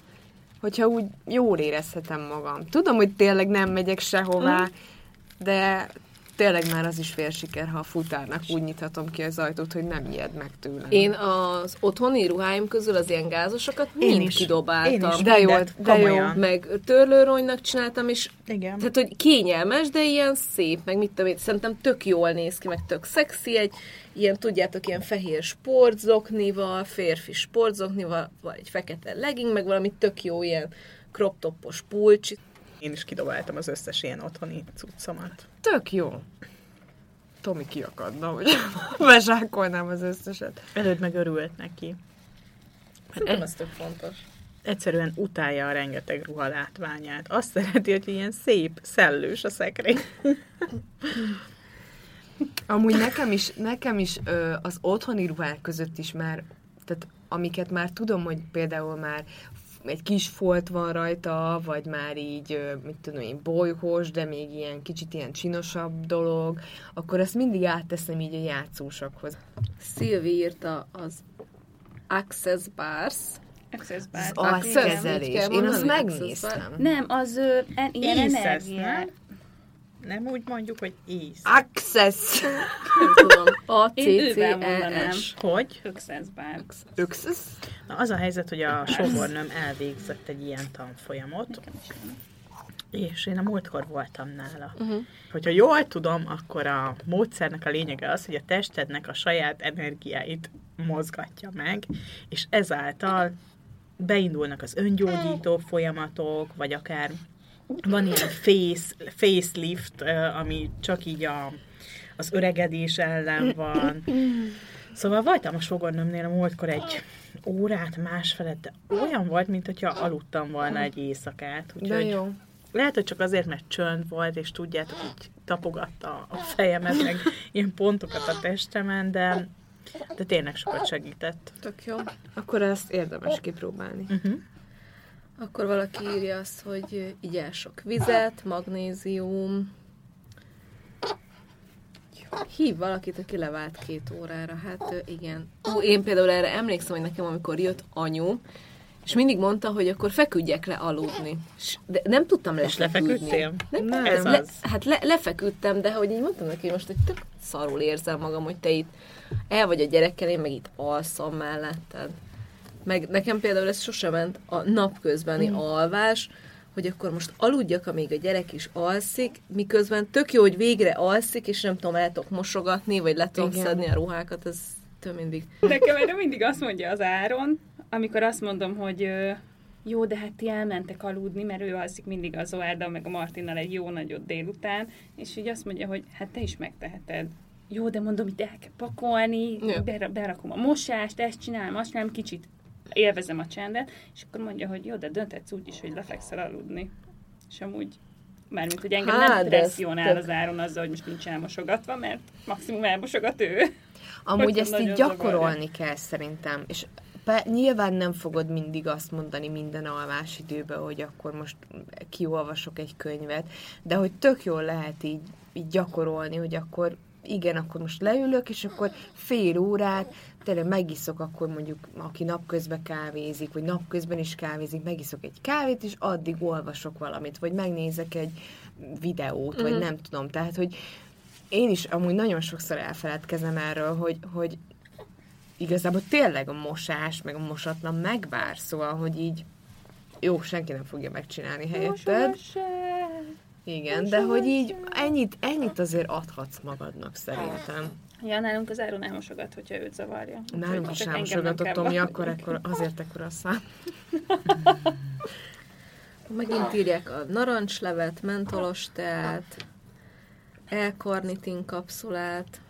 hogyha úgy jól érezhetem magam. Tudom, hogy tényleg nem megyek sehová, de tényleg már az is fél siker, ha a futárnak úgy nyithatom ki az ajtót, hogy nem ijed meg tőlem. Én az otthoni ruháim közül az ilyen gázosokat Én mind is. kidobáltam. Én is. De jó, de jó. Meg törlőronynak csináltam, és Igen. tehát, hogy kényelmes, de ilyen szép, meg mit tudom én, szerintem tök jól néz ki, meg tök szexi, egy ilyen, tudjátok, ilyen fehér sportzoknival, férfi sportzoknival, vagy egy fekete legging, meg valami tök jó ilyen crop topos pulcsi. Én is kidobáltam az összes ilyen otthoni cuccomat. Tök jó. Tomi kiakadna, hogy <laughs> bezsákolnám az összeset. Előtt meg örült neki. Szerintem ez tök fontos. Egyszerűen utálja a rengeteg ruha látványát. Azt szereti, hogy ilyen szép, szellős a szekrény. Amúgy nekem is, nekem is ö, az otthoni ruhák között is már, tehát amiket már tudom, hogy például már egy kis folt van rajta, vagy már így, mit tudom én, bolygós, de még ilyen kicsit ilyen csinosabb dolog, akkor ezt mindig átteszem így a játszósakhoz. Szilvi írta az Access Bars. Access bar. Az kell Én access megnéztem. Nem, az ö, en, ilyen Észesz, energiát. nem? Nem úgy mondjuk, hogy ész. Access! Nem tudom. A C C E. S. Hogy? Access bar. Access? Na, az a helyzet, hogy a sógornőm elvégzett egy ilyen tanfolyamot, és én a múltkor voltam nála. Uh-huh. Hogyha jól tudom, akkor a módszernek a lényege az, hogy a testednek a saját energiáit mozgatja meg, és ezáltal beindulnak az öngyógyító folyamatok, vagy akár van ilyen face, facelift, ami csak így a, az öregedés ellen van. Szóval voltam a sogornőmnél a múltkor egy órát, másfelet, de olyan volt, mint hogyha aludtam volna egy éjszakát. De Úgyhogy jó. lehet, hogy csak azért, mert csönd volt, és tudjátok, így tapogatta a fejemet, meg ilyen pontokat a testemen, de, de tényleg sokat segített. Tök jó. Akkor ezt érdemes kipróbálni. Uh-huh. Akkor valaki írja azt, hogy igyál sok vizet, magnézium. Hív valakit, aki levált két órára. Hát igen. Ú, én például erre emlékszem, hogy nekem amikor jött anyu, és mindig mondta, hogy akkor feküdjek le aludni. De nem tudtam És lefeküdni. lefeküdtél? Nem, Nem. Ez le, az. hát le, lefeküdtem, de hogy így mondtam neki, hogy most egy tök szarul érzem magam, hogy te itt el vagy a gyerekkel, én meg itt alszom melletted. Meg nekem például ez sosem ment a napközbeni mm. alvás, hogy akkor most aludjak, amíg a gyerek is alszik, miközben tök jó, hogy végre alszik, és nem tudom, el tudok mosogatni, vagy le tudom Igen. szedni a ruhákat, ez tök mindig. Nekem erre mindig azt mondja az Áron, amikor azt mondom, hogy jó, de hát ti elmentek aludni, mert ő alszik mindig az Oárdal, meg a Martinnal egy jó nagyot délután, és így azt mondja, hogy hát te is megteheted. Jó, de mondom, itt el kell pakolni, Ja. ja. berakom a mosást, ezt csinálom, azt csinálom, kicsit élvezem a csendet, és akkor mondja, hogy jó, de dönthetsz úgy is, hogy lefekszel aludni. És amúgy, mármint, hogy engem Hát, nem presszionál az áron azzal, hogy most nincs elmosogatva, mert maximum elmosogat ő. Amúgy ezt így gyakorolni kell szerintem. És pe- nyilván nem fogod mindig azt mondani minden alvás időben, hogy akkor most kiolvasok egy könyvet, de hogy tök jól lehet így, így gyakorolni, hogy akkor igen, akkor most leülök, és akkor fél órát tényleg megiszok akkor mondjuk, aki napközben kávézik, vagy napközben is kávézik, megiszok egy kávét, és addig olvasok valamit, vagy megnézek egy videót, mm-hmm. vagy nem tudom. Tehát, hogy én is amúgy nagyon sokszor elfeledkezem erről, hogy, hogy igazából tényleg a mosás, meg a mosatlan megvár, szóval, hogy így jó, senki nem fogja megcsinálni helyetted. Igen, de hogy így ennyit, ennyit azért adhatsz magadnak szerintem. Ja, nálunk az áron elmosogat, hogyha őt zavarja. Nálunk is elmosogatott Tomi, akkor, akkor azért ekkora a szám. <laughs> Megint írják a narancslevet, mentolos teát, L-karnitin kapszulát.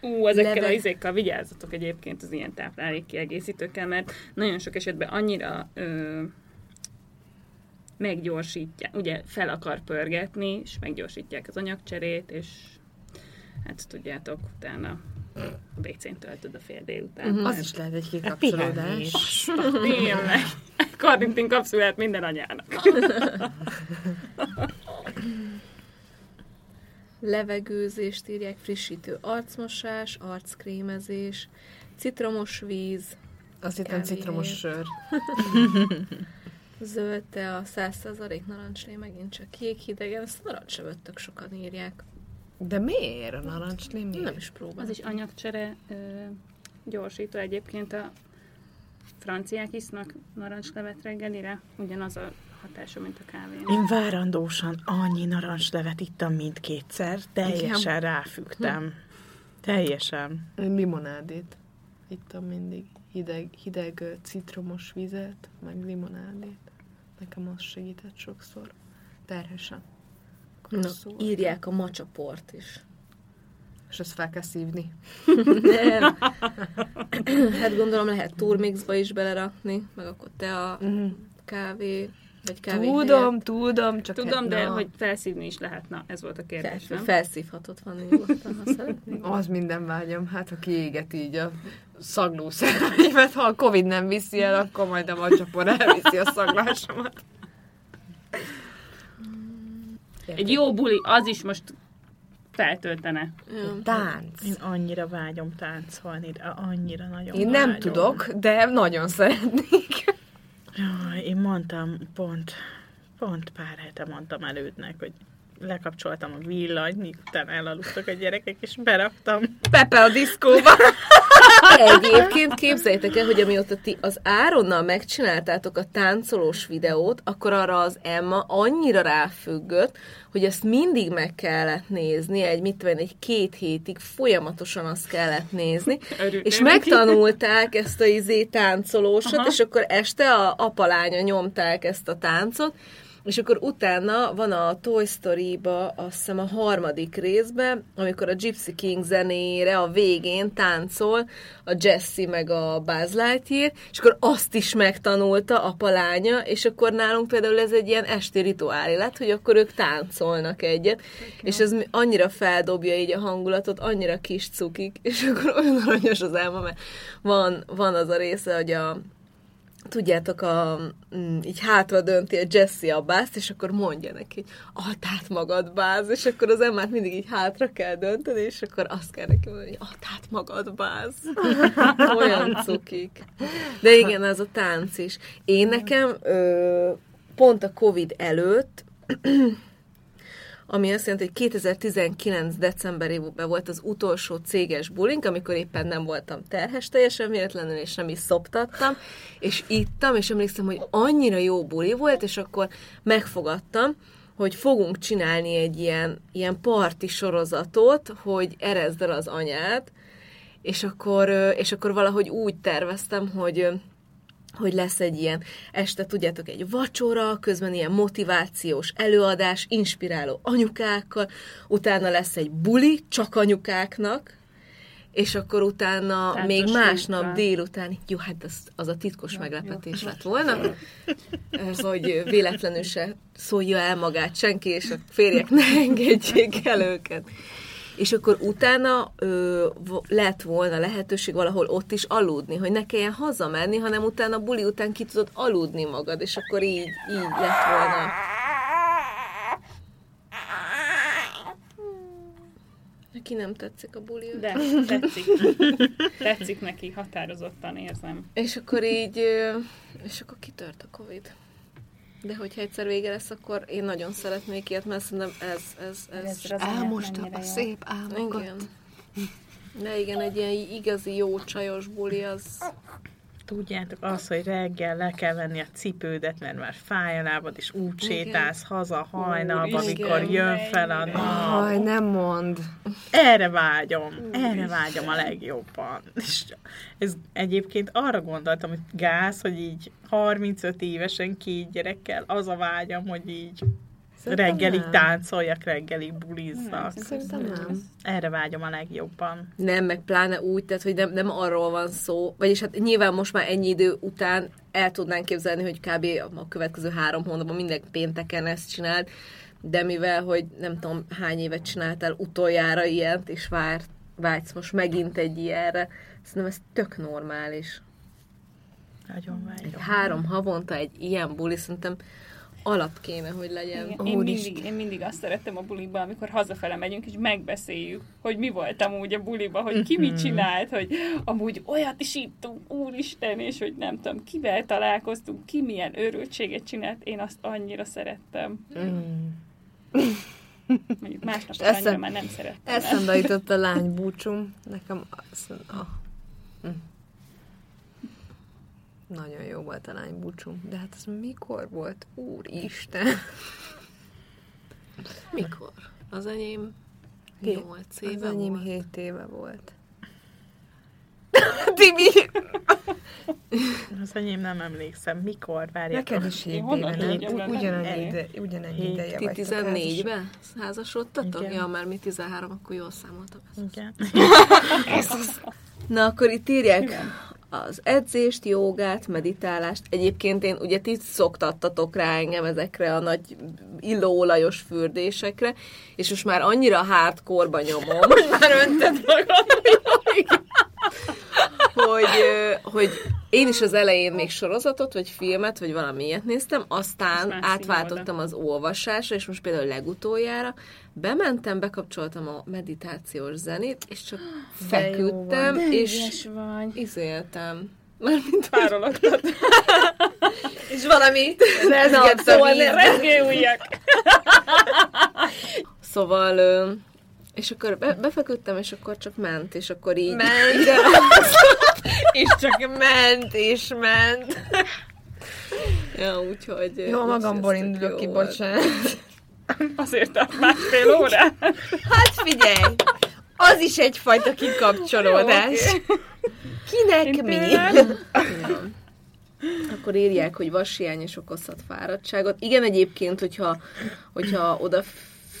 Ú, ezekkel Leve... a izékkel vigyázzatok egyébként az ilyen táplálék kiegészítőkkel, mert nagyon sok esetben annyira ö, meggyorsítják, ugye fel akar pörgetni, és meggyorsítják az anyagcserét, és hát tudjátok, utána a WC-n töltöd a fél délután. Uh-huh. Az is lehet egy kikapcsolódás. Tényleg. Karnitin kapszulát minden anyának. Levegőzést írják, frissítő arcmosás, arckrémezés, citromos víz, azt hittem citromos sör. <laughs> Zöld te a 100% narancslé megint csak kék hidegen, ezt narancsevöttök sokan írják. De miért a narancslé? Miért? Nem is próbálom. Az is anyagcsere ö, gyorsító egyébként a franciák isznak narancslevet reggelire, ugyanaz a hatása, mint a kávé. Én várandósan annyi narancslevet ittam mindkétszer, teljesen Igen. ráfügtem. Hm. Teljesen. Én limonádét ittam mindig. Hideg, hideg citromos vizet, meg limonádét. Nekem az segített sokszor. Terhesen. Na, írják a macsaport is. És ezt fel kell szívni. Nem. hát gondolom lehet turmixba is belerakni, meg akkor te a uh-huh. kávé, vagy Tudom, helyett. tudom, csak Tudom, hát, de na. hogy felszívni is lehet. Na, ez volt a kérdés, Fel, nem? Felszívhatod van nyugodtan, ha szeretnél. Az minden vágyam. Hát, ha kiéget így a szagló szerveimet, ha a Covid nem viszi el, akkor majd a macsapor elviszi a szaglásomat. Egy jó buli, az is most feltöltene. Tánc. Én annyira vágyom táncolni, de annyira nagyon Én nem vágyom. tudok, de nagyon szeretnék. Jaj, én mondtam, pont, pont pár hete mondtam elődnek, hogy lekapcsoltam a villanyt, miután elaludtak a gyerekek, és beraktam Pepe a diszkóba. <laughs> Egyébként képzeljétek el, hogy amióta ti az Áronnal megcsináltátok a táncolós videót, akkor arra az Emma annyira ráfüggött, hogy ezt mindig meg kellett nézni, egy mit tudom, egy két hétig folyamatosan azt kellett nézni, Örül, és megtanulták ezt a izé táncolósat, Aha. és akkor este a apalánya nyomták ezt a táncot, és akkor utána van a Toy Story-ba, azt hiszem a harmadik részben, amikor a Gypsy King zenére a végén táncol a Jesse meg a Buzz Lightyear, és akkor azt is megtanulta a palánya, és akkor nálunk például ez egy ilyen esti rituálé lett, hogy akkor ők táncolnak egyet, okay. és ez annyira feldobja így a hangulatot, annyira kis cukik, és akkor olyan aranyos az elma, mert van, van az a része, hogy a tudjátok, a, mm, így hátra dönti a Jesse a bászt, és akkor mondja neki, add át magad, báz, és akkor az emmát mindig így hátra kell dönteni, és akkor azt kell neki mondani, hogy add át magad, báz. <laughs> Olyan cukik. De igen, ez a tánc is. Én nekem ö, pont a Covid előtt ami azt jelenti, hogy 2019. decemberében volt az utolsó céges bulink, amikor éppen nem voltam terhes teljesen véletlenül, és nem is szoptattam, és ittam, és emlékszem, hogy annyira jó buli volt, és akkor megfogadtam, hogy fogunk csinálni egy ilyen, ilyen parti sorozatot, hogy erezd el az anyát, és akkor, és akkor valahogy úgy terveztem, hogy hogy lesz egy ilyen este, tudjátok, egy vacsora, közben ilyen motivációs előadás, inspiráló anyukákkal, utána lesz egy buli, csak anyukáknak, és akkor utána Tehát még másnap van. délután, jó, hát az, az a titkos jó, meglepetés jó. lett volna, hogy véletlenül se szólja el magát senki, és a férjek ne engedjék el őket. És akkor utána ö, lett volna lehetőség valahol ott is aludni, hogy ne kelljen hazamenni, hanem utána buli után ki tudod aludni magad, és akkor így, így lett volna. Neki nem tetszik a buli. De tetszik. Tetszik neki, határozottan érzem. És akkor így, és akkor kitört a Covid. De hogyha egyszer vége lesz, akkor én nagyon szeretnék ilyet, mert szerintem ez, ez, ez, Ez Elmosta mennyire a szép álmokat. igen. De igen, egy ilyen igazi jó csajos buli, az... Tudjátok, az, hogy reggel le kell venni a cipődet, mert már fáj a lábad, és úgy Igen. sétálsz haza hajnalban, amikor jön fel a nap. Aj, nem mond. Erre vágyom, erre vágyom a legjobban. És ez egyébként arra gondoltam, hogy gáz, hogy így 35 évesen két gyerekkel, az a vágyam, hogy így reggelig nem. táncoljak, reggelig bulizzak. Szerintem nem. Erre vágyom a legjobban. Nem, meg pláne úgy, tehát, hogy nem, nem arról van szó, vagyis hát nyilván most már ennyi idő után el tudnánk képzelni, hogy kb. a következő három hónapban minden pénteken ezt csináld, de mivel, hogy nem tudom hány évet csináltál utoljára ilyet, és vár, vágysz most megint egy ilyenre, szerintem ez tök normális. Nagyon vágyom. Három havonta egy ilyen buli, szerintem alap kéne, hogy legyen. Igen. Én, mindig, én mindig azt szerettem a buliba, amikor hazafele megyünk, és megbeszéljük, hogy mi voltam úgy a buliba, hogy ki mit csinált, hogy amúgy olyat is ittunk, úristen, és hogy nem tudom, kivel találkoztunk, ki milyen őrültséget csinált, én azt annyira szerettem. Mm. Mondjuk másnap Eszem- annyira már nem szerettem. Eszembe jutott a lány búcsum. Nekem az... Ah. Mm. Nagyon jó volt a lány búcsum. De hát az mikor volt? Úristen. <laughs> Mikor? Az enyém Hé- nyolc Az éve enyém volt. 7 éve volt. <laughs> Tibi! Az enyém nem emlékszem. Mikor? Várják. Neked is 7 Én honnan éve, nem? Ugyanannyi, ide, ugyanannyi ideje Ti vagytok 14-ben házasodtatok? Igen. Ja, mert mi 13, akkor jól számoltam. Igen. <laughs> Na, akkor itt írják az edzést, jogát, meditálást. Egyébként én, ugye ti szoktattatok rá engem ezekre a nagy illóolajos fürdésekre, és most már annyira hardcore nyomom. már önted magad. <laughs> hogy, hogy én is az elején még sorozatot, vagy filmet, vagy valami ilyet néztem, aztán átváltottam az olvasásra, és most például legutoljára bementem, bekapcsoltam a meditációs zenét, és csak De jó feküdtem, De és ügyes vagy. izéltem. Mármint, Párologtad. <laughs> És valami rezgett a szóval ujjak. Szóval, és akkor be, befeküdtem, és akkor csak ment, és akkor így... Ment. <laughs> és csak ment, és ment. Ja, úgyhogy... Jó, magamból indulok jó ki, bocsánat. <laughs> Azért a másfél órát. Hát figyelj, az is egyfajta kikapcsolódás. Kinek Én mi? <laughs> Ja. Akkor írják, hogy vashiány is okozhat fáradtságot. Igen, egyébként, hogyha, hogyha oda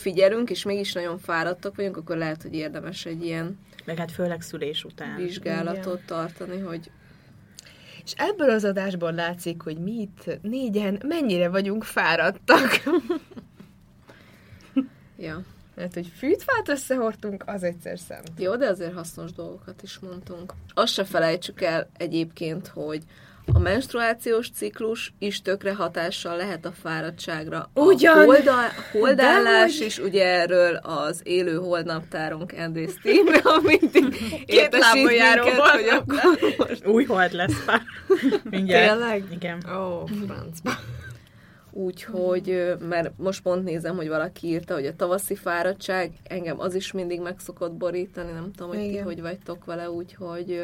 figyelünk, és mégis nagyon fáradtak vagyunk, akkor lehet, hogy érdemes egy ilyen Meg hát főleg szülés után. vizsgálatot tartani, hogy És ebből az adásból látszik, hogy mi itt négyen mennyire vagyunk fáradtak. <laughs> ja. Mert hogy fűtfát összehordtunk, az egyszer szem. Jó, de azért hasznos dolgokat is mondtunk. Azt se felejtsük el egyébként, hogy a menstruációs ciklus is tökre hatással lehet a fáradtságra. Ugyan. A holda, holdállás Dehogy. is, ugye erről az élő holdnaptárunk Andrész Team, amit értesít lábon járó hogy akkor most Új hold lesz pár. Mindjárt. Tényleg? Igen. Ó, francba. Úgyhogy, mert most pont nézem, hogy valaki írta, hogy a tavaszi fáradtság, engem az is mindig meg szokott borítani, nem tudom, hogy ti Igen. hogy vagytok vele, úgyhogy,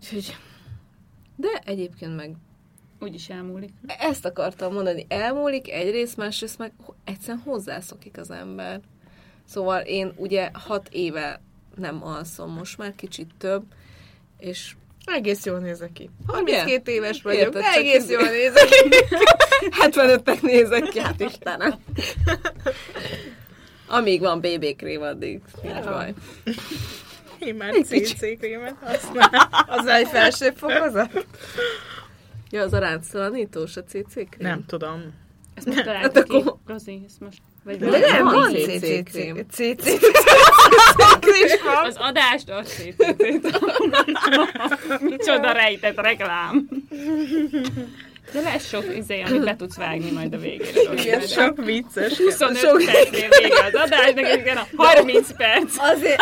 úgyhogy de egyébként meg Úgyis elmúlik. ezt akartam mondani, elmúlik egyrészt, másrészt meg egyszerűen hozzászokik az ember. Szóval én ugye hat éve nem alszom, most már kicsit több, és Egész jól nézek ki. Ugye? 32 éves vagyok, Érted, csak egész ez- jól nézek ki. <laughs> 75-nek nézek ki, hát Istenem. Amíg van BB krém, addig nincs baj. Én már. CC krémet használom. Az egy felsőbb fokozat? Ja, az aránctalanítós a CC krém? Nem tudom. Ezt most találtuk Hát akkor- ki, Rozi, ezt most... Vagy De nem, van CC CC krém. CC van. Az adást azt szétszét. <laughs> Micsoda rejtett reklám. De lesz sok izé, amit be tudsz vágni majd a végére. Igen, sok vicces. 25 percnél vége az adásnak, igen, a 30 perc. Azért,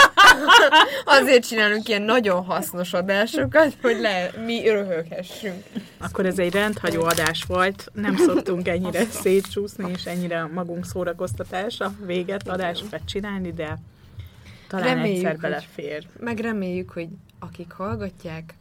<laughs> azért csinálunk ilyen nagyon hasznos adásokat, hogy le, mi röhöghessünk. Akkor ez egy rendhagyó adás volt. Nem szoktunk ennyire szétcsúszni, és ennyire magunk szórakoztatása véget adásokat csinálni, de talán Reméljük, egyszer hogy- belefér. Meg reméljük, hogy akik hallgatják,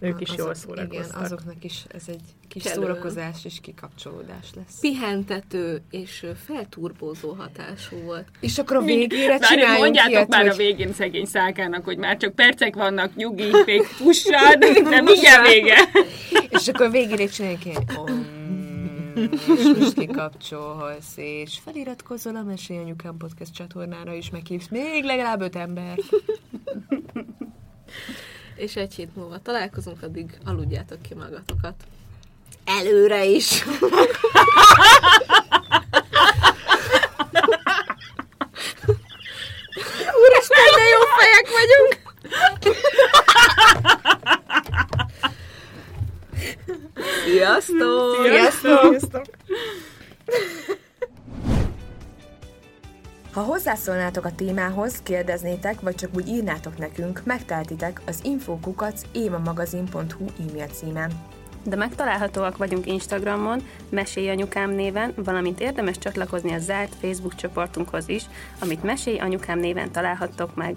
Ők is azok- jól Igen, szórakoztak. azoknak is ez egy kis Kellő. szórakozás és kikapcsolódás lesz. Pihentető és felturbózó hatású volt. És akkor a végére Várj, mondjátok ilyet, már hogy a végén szegény szálkának, hogy már csak percek vannak, nyugi, még fussad, <laughs> de mindjárt vége. És akkor a végére csináljunk ilyen és most kikapcsolsz, és feliratkozol a Mesélj Anyukám podcast csatornára, és meghívsz még legalább öt ember. És egy hét múlva találkozunk, addig aludjátok ki magatokat. Előre is! <laughs> Úristen, de jó fejek vagyunk! Sziasztok! Sziasztok! Ha hozzászólnátok a témához, kérdeznétek, vagy csak úgy írnátok nekünk, megteltitek az infokukac émamagazin.hu e-mail címen. De megtalálhatóak vagyunk Instagramon, Mesélj Anyukám néven, valamint érdemes csatlakozni a zárt Facebook csoportunkhoz is, amit Mesélj Anyukám néven találhattok meg.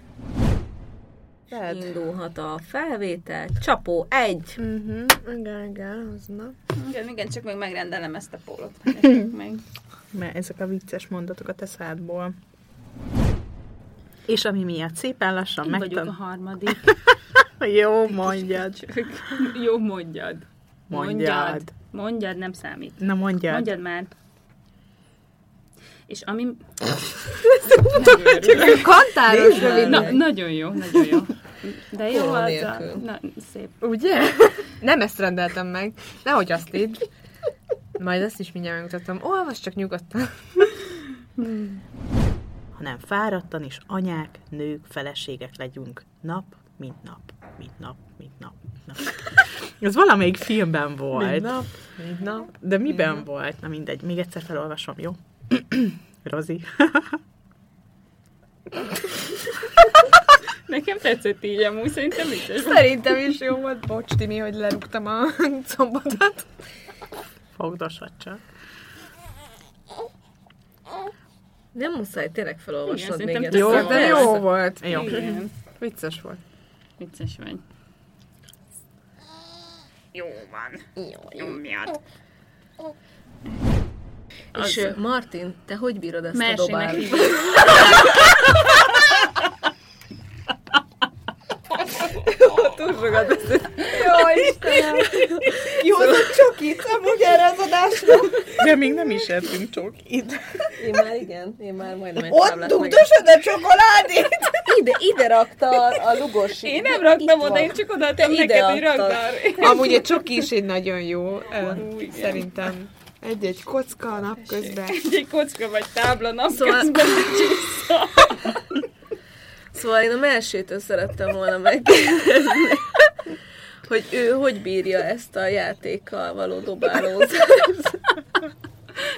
Indulhat a felvétel. Csapó egy. Mhm, igen, igen, az na. Igen, igen, csak meg megrendelem ezt a pólót. <laughs> meg. Mert ezek a vicces mondatok a te szádból. És ami miatt szépen lassan Én vagyok a harmadik. <laughs> <laughs> Jó, mondjad. Jó, mondjad. Mondjad. Mondjad, nem számít. Na mondjad. Mondjad már. És ami... Kantáros rövid. Na, nagyon jó, nagyon jó. De jó Póló az a... Na, szép. Ugye? <laughs> Nem ezt rendeltem meg. Nehogy azt így. Majd ezt is mindjárt megmutatom. Olvas csak nyugodtan. hanem fáradtan is anyák, nők, feleségek legyünk nap, mint nap, mint nap, mint nap, mint nap. Ez valamelyik filmben volt. Mind nap, mind nap. De miben volt? Na mindegy, még egyszer felolvasom, jó? <clears throat> Rozi. <clears throat> <laughs> Nekem tetszett így amúgy, szerintem vicces. Szerintem is jó volt. Bocs, Timi, hogy lerúgtam a <laughs> combotot. Fogdosod csak. Nem muszáj tényleg felolvasnod Igen, még ezt. Jó, Jó, de jó volt. Jó. Igen, Vicces volt. vicces vagy. Jó van. Jó, Nyomjad. És ö, Martin, te hogy bírod ezt a Mersének dobást? <laughs> hívjuk. Jó, Istenem. Kihozott csokit amúgy erre az adásra. De még nem is ettünk csokit. Én már igen, én már majdnem egy Ott dugdosod a csokoládét. Ide, ide rakta a, a lugos. Én nem raktam oda, van. én csak oda adtam ide neked, hogy raktál. Amúgy egy csoki is egy nagyon jó, szerintem. Egy-egy kocka a napközben. Egy kocka vagy tábla Szóval- napközben <laughs> csúszol. Szóval én a melsétől szerettem volna megkérdezni, hogy ő hogy bírja ezt a játékkal való dobálózást.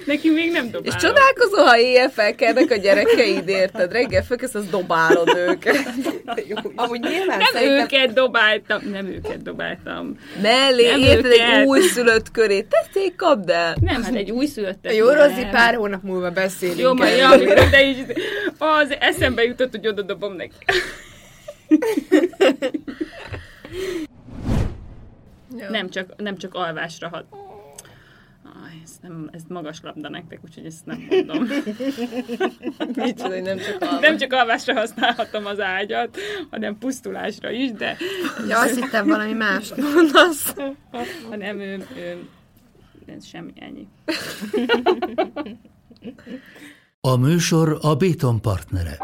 Neki még nem dobálom. És csodálkozol, ha éjjel felkelnek a gyerekeid, érted? Reggel fölkelsz, az dobálod őket. <laughs> Jó, Amúgy nyilván Nem szerintem... őket dobáltam, nem őket dobáltam. Mellé, Nem érted, egy őket. újszülött köré. Tessék, kapd el! Nem, hát egy újszülöttet. Jó. Rozi, pár hónap múlva beszélünk. Jó, majd ja, de is, az eszembe jutott, hogy oda dobom neki. <laughs> Nem csak, nem csak alvásra hat. Ez, nem, ez magas labda nektek, úgyhogy ezt nem mondom. <laughs> Micsoda, hogy nem csak alvás. nem csak alvásra használhatom az ágyat, hanem pusztulásra is, de Ja, azt hittem valami más mondasz. hanem ő, ő, ez semmi, ennyi. A műsor a Béton partnere.